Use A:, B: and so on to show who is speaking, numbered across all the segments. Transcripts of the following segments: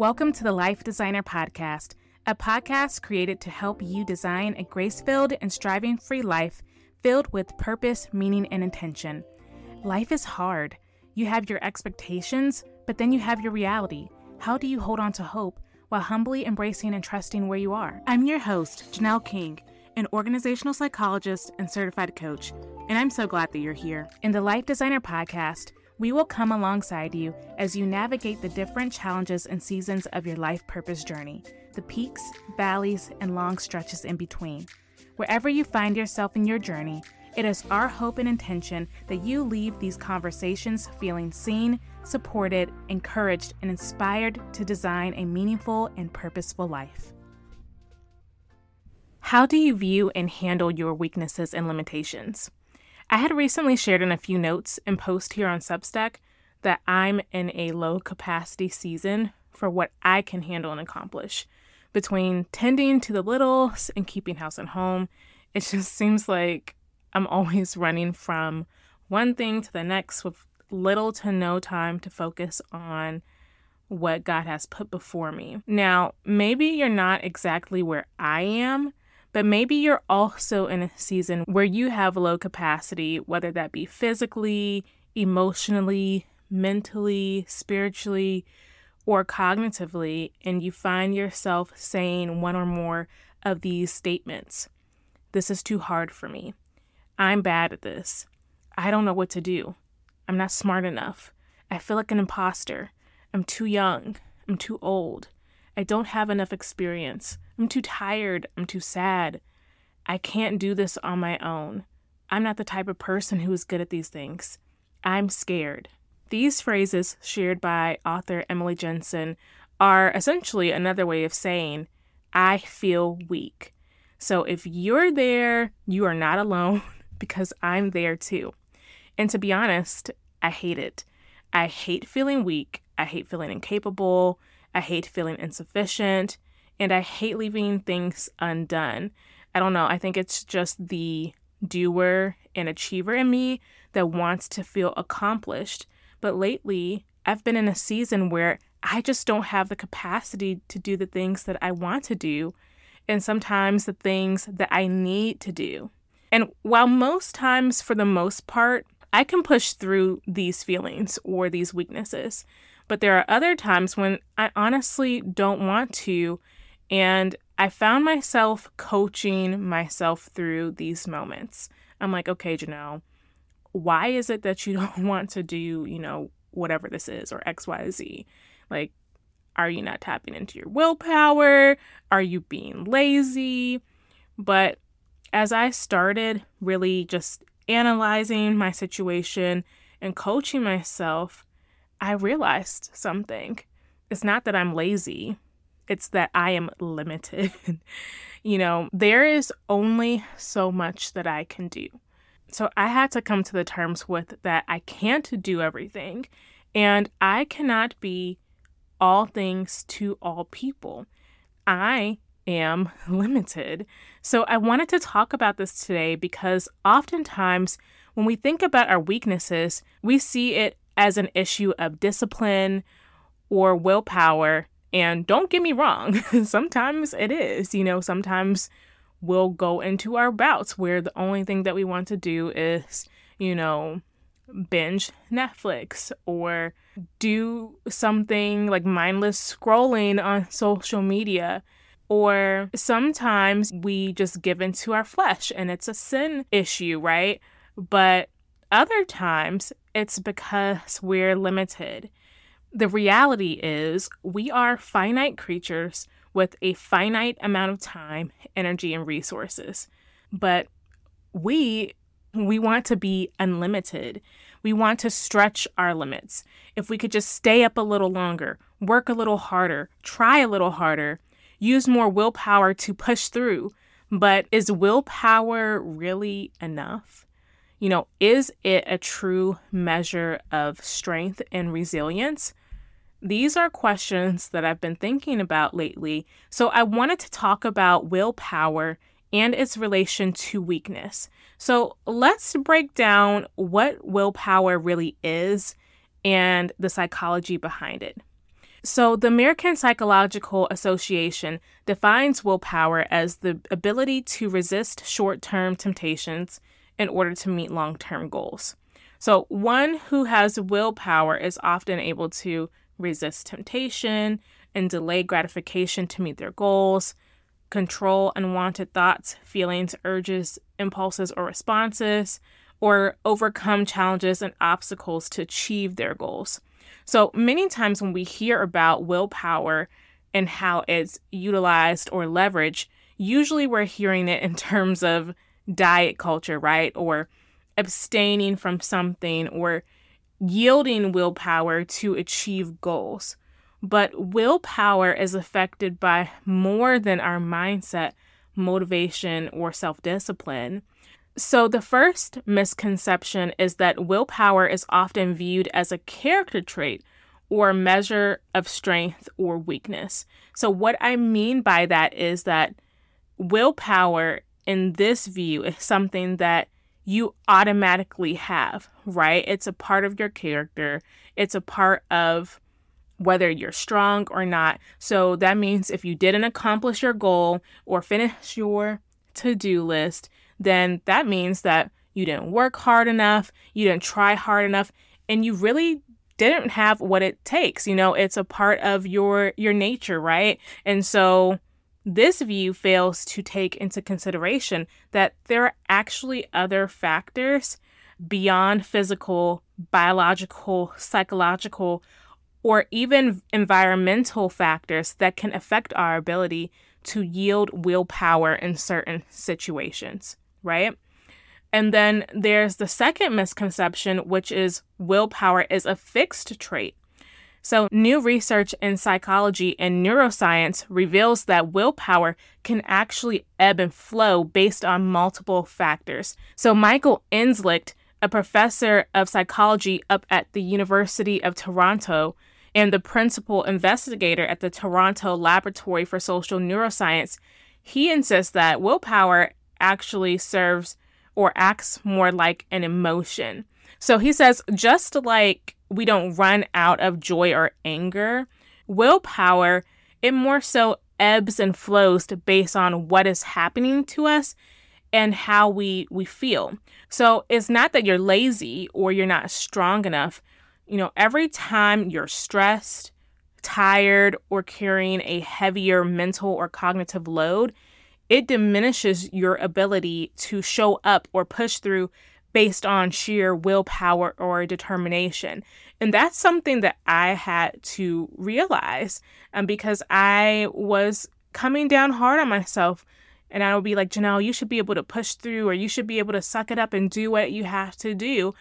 A: Welcome to the Life Designer Podcast, a podcast created to help you design a grace filled and striving free life filled with purpose, meaning, and intention. Life is hard. You have your expectations, but then you have your reality. How do you hold on to hope while humbly embracing and trusting where you are? I'm your host, Janelle King, an organizational psychologist and certified coach, and I'm so glad that you're here. In the Life Designer Podcast, we will come alongside you as you navigate the different challenges and seasons of your life purpose journey, the peaks, valleys, and long stretches in between. Wherever you find yourself in your journey, it is our hope and intention that you leave these conversations feeling seen, supported, encouraged, and inspired to design a meaningful and purposeful life. How do you view and handle your weaknesses and limitations? I had recently shared in a few notes and posts here on Substack that I'm in a low capacity season for what I can handle and accomplish. Between tending to the littles and keeping house and home, it just seems like I'm always running from one thing to the next with little to no time to focus on what God has put before me. Now, maybe you're not exactly where I am, but maybe you're also in a season where you have low capacity, whether that be physically, emotionally, mentally, spiritually, or cognitively, and you find yourself saying one or more of these statements This is too hard for me. I'm bad at this. I don't know what to do. I'm not smart enough. I feel like an imposter. I'm too young. I'm too old. I don't have enough experience. I'm too tired. I'm too sad. I can't do this on my own. I'm not the type of person who is good at these things. I'm scared. These phrases, shared by author Emily Jensen, are essentially another way of saying, I feel weak. So if you're there, you are not alone because I'm there too. And to be honest, I hate it. I hate feeling weak. I hate feeling incapable. I hate feeling insufficient and I hate leaving things undone. I don't know. I think it's just the doer and achiever in me that wants to feel accomplished. But lately, I've been in a season where I just don't have the capacity to do the things that I want to do, and sometimes the things that I need to do. And while most times, for the most part, I can push through these feelings or these weaknesses, but there are other times when I honestly don't want to and I found myself coaching myself through these moments. I'm like, okay, Janelle, why is it that you don't want to do, you know, whatever this is or XYZ? Like, are you not tapping into your willpower? Are you being lazy? But as I started really just analyzing my situation and coaching myself, I realized something. It's not that I'm lazy, it's that I am limited. you know, there is only so much that I can do. So I had to come to the terms with that I can't do everything and I cannot be all things to all people. I am limited. So I wanted to talk about this today because oftentimes when we think about our weaknesses, we see it as an issue of discipline or willpower and don't get me wrong, sometimes it is. You know, sometimes we'll go into our bouts where the only thing that we want to do is, you know, binge Netflix or do something like mindless scrolling on social media. Or sometimes we just give into our flesh and it's a sin issue, right? But other times it's because we're limited the reality is, we are finite creatures with a finite amount of time, energy, and resources. But we we want to be unlimited. We want to stretch our limits. If we could just stay up a little longer, work a little harder, try a little harder, use more willpower to push through. But is willpower really enough? You know, is it a true measure of strength and resilience? These are questions that I've been thinking about lately, so I wanted to talk about willpower and its relation to weakness. So let's break down what willpower really is and the psychology behind it. So, the American Psychological Association defines willpower as the ability to resist short term temptations in order to meet long term goals. So, one who has willpower is often able to resist temptation and delay gratification to meet their goals, control unwanted thoughts, feelings, urges, impulses, or responses, or overcome challenges and obstacles to achieve their goals. So, many times when we hear about willpower and how it's utilized or leveraged, usually we're hearing it in terms of diet culture, right? Or abstaining from something or yielding willpower to achieve goals. But willpower is affected by more than our mindset, motivation, or self discipline. So, the first misconception is that willpower is often viewed as a character trait or a measure of strength or weakness. So, what I mean by that is that willpower in this view is something that you automatically have, right? It's a part of your character, it's a part of whether you're strong or not. So that means if you didn't accomplish your goal or finish your to do list, then that means that you didn't work hard enough, you didn't try hard enough, and you really didn't have what it takes. You know, it's a part of your your nature, right? And so this view fails to take into consideration that there are actually other factors beyond physical, biological, psychological, or even environmental factors that can affect our ability to yield willpower in certain situations, right? And then there's the second misconception, which is willpower is a fixed trait. So, new research in psychology and neuroscience reveals that willpower can actually ebb and flow based on multiple factors. So, Michael Inzlicht, a professor of psychology up at the University of Toronto and the principal investigator at the Toronto Laboratory for Social Neuroscience, he insists that willpower actually serves or acts more like an emotion. So he says, just like we don't run out of joy or anger. Willpower, it more so ebbs and flows based on what is happening to us and how we we feel. So it's not that you're lazy or you're not strong enough. You know, every time you're stressed, tired, or carrying a heavier mental or cognitive load, it diminishes your ability to show up or push through based on sheer willpower or determination. And that's something that I had to realize um, because I was coming down hard on myself. And I would be like, Janelle, you should be able to push through or you should be able to suck it up and do what you have to do.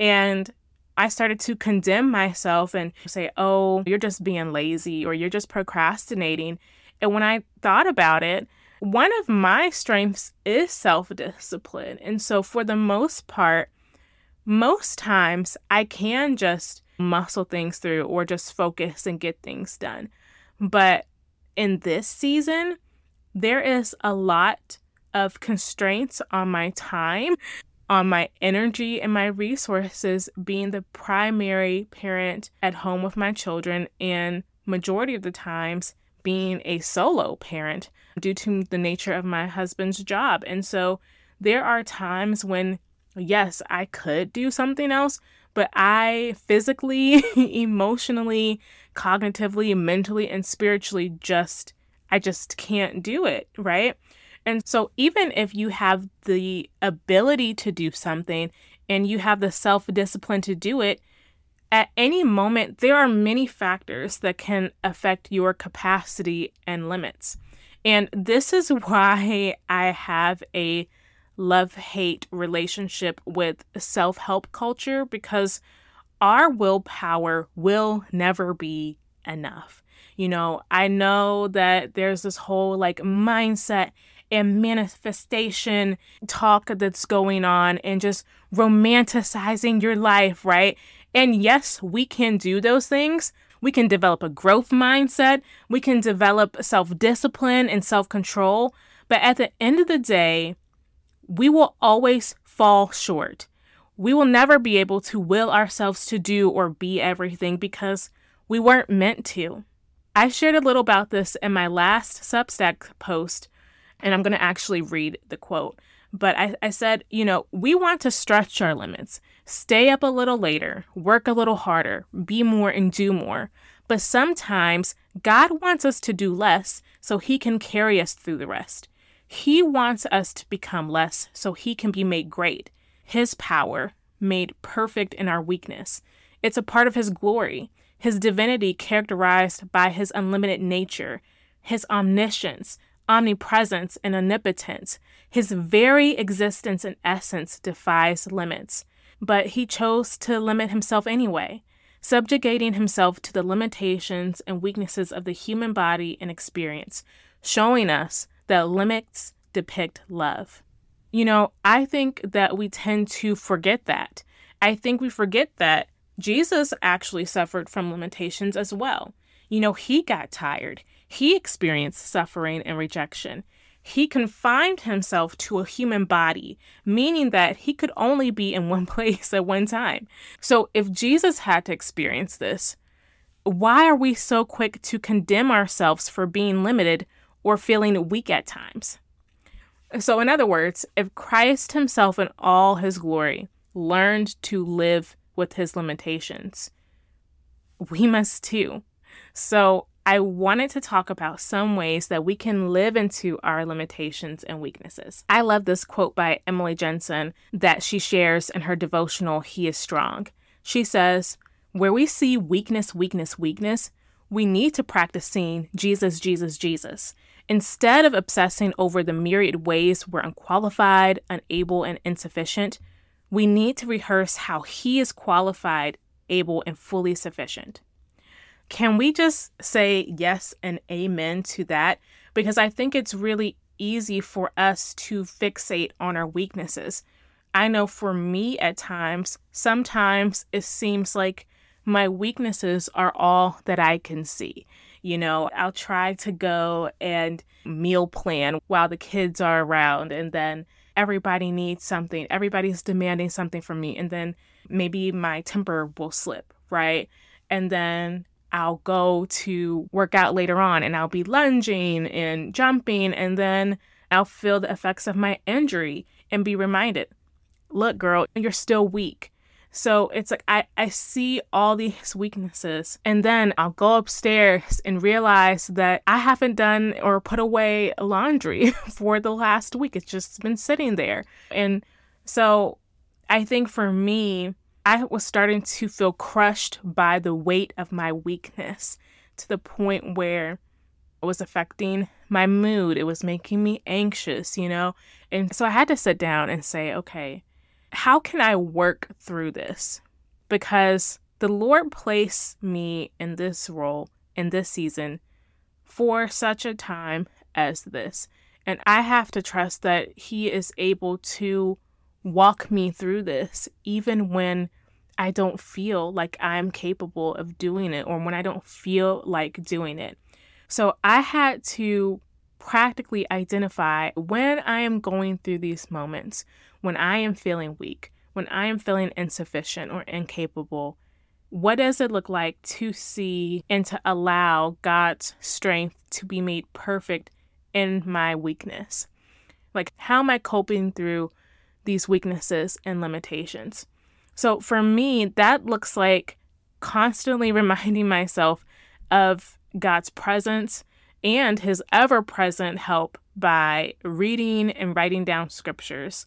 A: And I started to condemn myself and say, oh, you're just being lazy or you're just procrastinating. And when I thought about it, one of my strengths is self discipline. And so, for the most part, most times I can just muscle things through or just focus and get things done. But in this season, there is a lot of constraints on my time, on my energy, and my resources being the primary parent at home with my children, and majority of the times being a solo parent due to the nature of my husband's job. And so there are times when, yes, I could do something else, but I physically, emotionally, cognitively, mentally, and spiritually just, I just can't do it, right? And so even if you have the ability to do something and you have the self discipline to do it, at any moment, there are many factors that can affect your capacity and limits. And this is why I have a love hate relationship with self help culture because our willpower will never be enough. You know, I know that there's this whole like mindset and manifestation talk that's going on and just romanticizing your life, right? And yes, we can do those things. We can develop a growth mindset. We can develop self discipline and self control. But at the end of the day, we will always fall short. We will never be able to will ourselves to do or be everything because We weren't meant to. I shared a little about this in my last Substack post, and I'm going to actually read the quote. But I, I said, you know, we want to stretch our limits, stay up a little later, work a little harder, be more and do more. But sometimes God wants us to do less so He can carry us through the rest. He wants us to become less so He can be made great. His power made perfect in our weakness. It's a part of His glory, His divinity characterized by His unlimited nature, His omniscience, omnipresence, and omnipotence. His very existence and essence defies limits. But He chose to limit Himself anyway subjugating himself to the limitations and weaknesses of the human body and experience, showing us that limits depict love. You know, I think that we tend to forget that. I think we forget that Jesus actually suffered from limitations as well. You know, he got tired, he experienced suffering and rejection. He confined himself to a human body, meaning that he could only be in one place at one time. So, if Jesus had to experience this, why are we so quick to condemn ourselves for being limited or feeling weak at times? So, in other words, if Christ himself in all his glory learned to live with his limitations, we must too. So, I wanted to talk about some ways that we can live into our limitations and weaknesses. I love this quote by Emily Jensen that she shares in her devotional, He is Strong. She says, Where we see weakness, weakness, weakness, we need to practice seeing Jesus, Jesus, Jesus. Instead of obsessing over the myriad ways we're unqualified, unable, and insufficient, we need to rehearse how He is qualified, able, and fully sufficient. Can we just say yes and amen to that? Because I think it's really easy for us to fixate on our weaknesses. I know for me at times, sometimes it seems like my weaknesses are all that I can see. You know, I'll try to go and meal plan while the kids are around, and then everybody needs something. Everybody's demanding something from me, and then maybe my temper will slip, right? And then I'll go to work out later on and I'll be lunging and jumping, and then I'll feel the effects of my injury and be reminded look, girl, you're still weak. So it's like I, I see all these weaknesses, and then I'll go upstairs and realize that I haven't done or put away laundry for the last week. It's just been sitting there. And so I think for me, I was starting to feel crushed by the weight of my weakness to the point where it was affecting my mood. It was making me anxious, you know? And so I had to sit down and say, okay, how can I work through this? Because the Lord placed me in this role in this season for such a time as this. And I have to trust that He is able to walk me through this, even when I don't feel like I'm capable of doing it or when I don't feel like doing it. So I had to practically identify when I am going through these moments, when I am feeling weak, when I am feeling insufficient or incapable. What does it look like to see and to allow God's strength to be made perfect in my weakness? Like, how am I coping through these weaknesses and limitations? So for me, that looks like constantly reminding myself of God's presence and his ever present help by reading and writing down scriptures.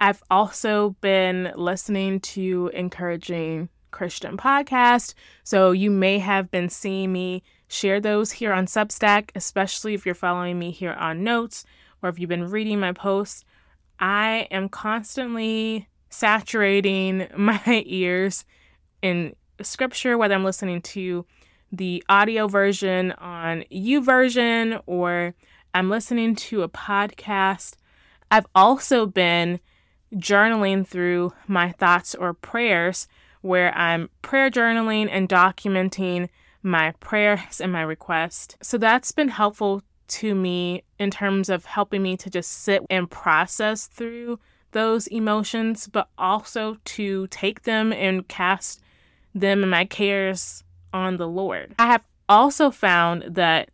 A: I've also been listening to encouraging Christian podcasts, so you may have been seeing me share those here on Substack, especially if you're following me here on Notes or if you've been reading my posts. I am constantly saturating my ears in scripture, whether I'm listening to the audio version on YouVersion or I'm listening to a podcast. I've also been journaling through my thoughts or prayers where I'm prayer journaling and documenting my prayers and my requests. So that's been helpful to me in terms of helping me to just sit and process through those emotions, but also to take them and cast them and my cares on the Lord. I have also found that,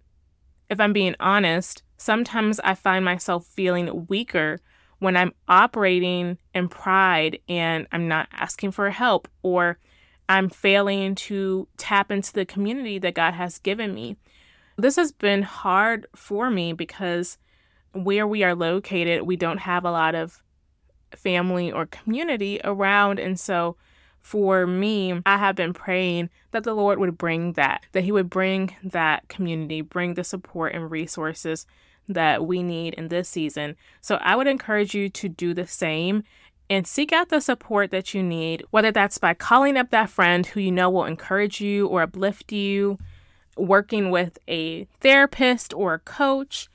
A: if I'm being honest, sometimes I find myself feeling weaker when I'm operating in pride and I'm not asking for help or I'm failing to tap into the community that God has given me. This has been hard for me because where we are located, we don't have a lot of family or community around. And so for me, I have been praying that the Lord would bring that, that He would bring that community, bring the support and resources that we need in this season. So I would encourage you to do the same and seek out the support that you need, whether that's by calling up that friend who you know will encourage you or uplift you, working with a therapist or a coach,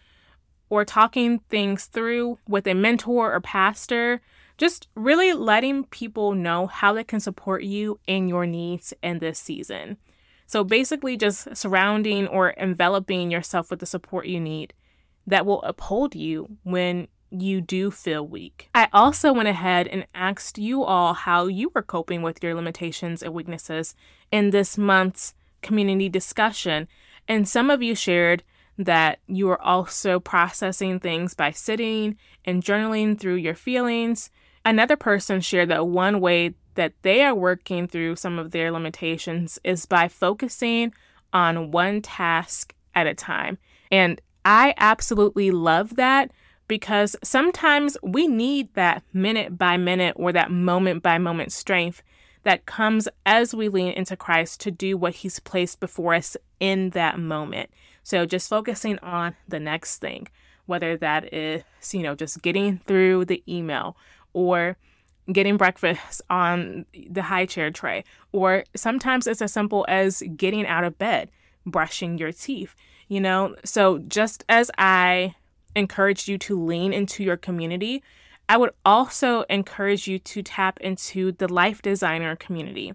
A: or talking things through with a mentor or pastor. Just really letting people know how they can support you in your needs in this season. So basically, just surrounding or enveloping yourself with the support you need that will uphold you when you do feel weak. I also went ahead and asked you all how you were coping with your limitations and weaknesses in this month's community discussion. And some of you shared that you are also processing things by sitting and journaling through your feelings. Another person shared that one way that they are working through some of their limitations is by focusing on one task at a time. And I absolutely love that because sometimes we need that minute by minute or that moment by moment strength that comes as we lean into Christ to do what He's placed before us in that moment. So just focusing on the next thing, whether that is, you know, just getting through the email or getting breakfast on the high chair tray, or sometimes it's as simple as getting out of bed, brushing your teeth, you know? So just as I encouraged you to lean into your community, I would also encourage you to tap into the life designer community.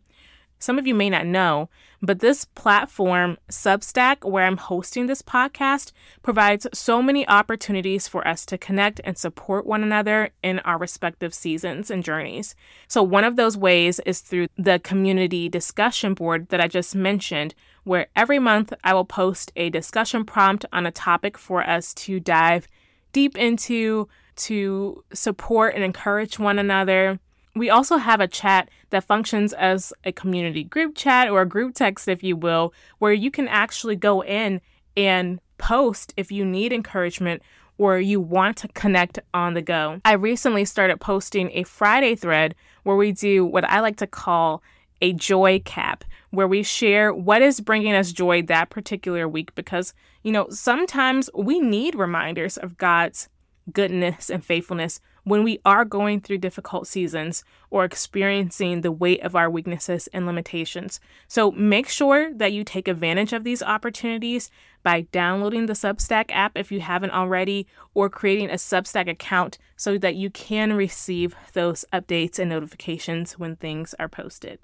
A: Some of you may not know, but this platform, Substack, where I'm hosting this podcast, provides so many opportunities for us to connect and support one another in our respective seasons and journeys. So, one of those ways is through the community discussion board that I just mentioned, where every month I will post a discussion prompt on a topic for us to dive deep into to support and encourage one another. We also have a chat that functions as a community group chat or a group text, if you will, where you can actually go in and post if you need encouragement or you want to connect on the go. I recently started posting a Friday thread where we do what I like to call a joy cap, where we share what is bringing us joy that particular week because, you know, sometimes we need reminders of God's goodness, and faithfulness when we are going through difficult seasons or experiencing the weight of our weaknesses and limitations. So make sure that you take advantage of these opportunities by downloading the Substack app if you haven't already, or creating a Substack account so that you can receive those updates and notifications when things are posted.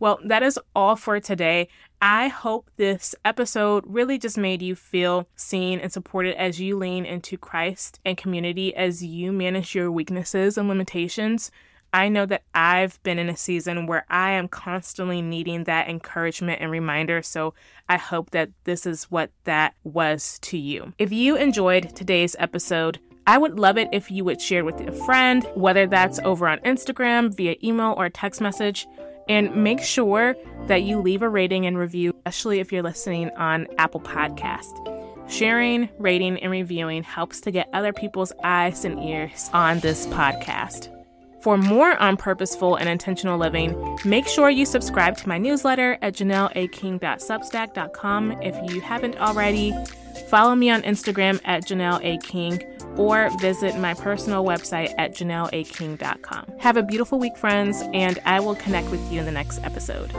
A: Well, that is all for today. I hope this episode really just made you feel seen and supported as you lean into Christ and community as you manage your weaknesses and limitations. I know that I've been in a season where I am constantly needing that encouragement and reminder. So I hope that this is what that was to you. If you enjoyed today's episode, I would love it if you would share with a friend, whether that's over on Instagram, via email, or text message. And make sure that you leave a rating and review, especially if you're listening on Apple Podcast. Sharing, rating, and reviewing helps to get other people's eyes and ears on this podcast. For more on purposeful and intentional living, make sure you subscribe to my newsletter at janelleaking.substack.com if you haven't already. Follow me on Instagram at Janelle A. King or visit my personal website at janelleaking.com. Have a beautiful week, friends, and I will connect with you in the next episode.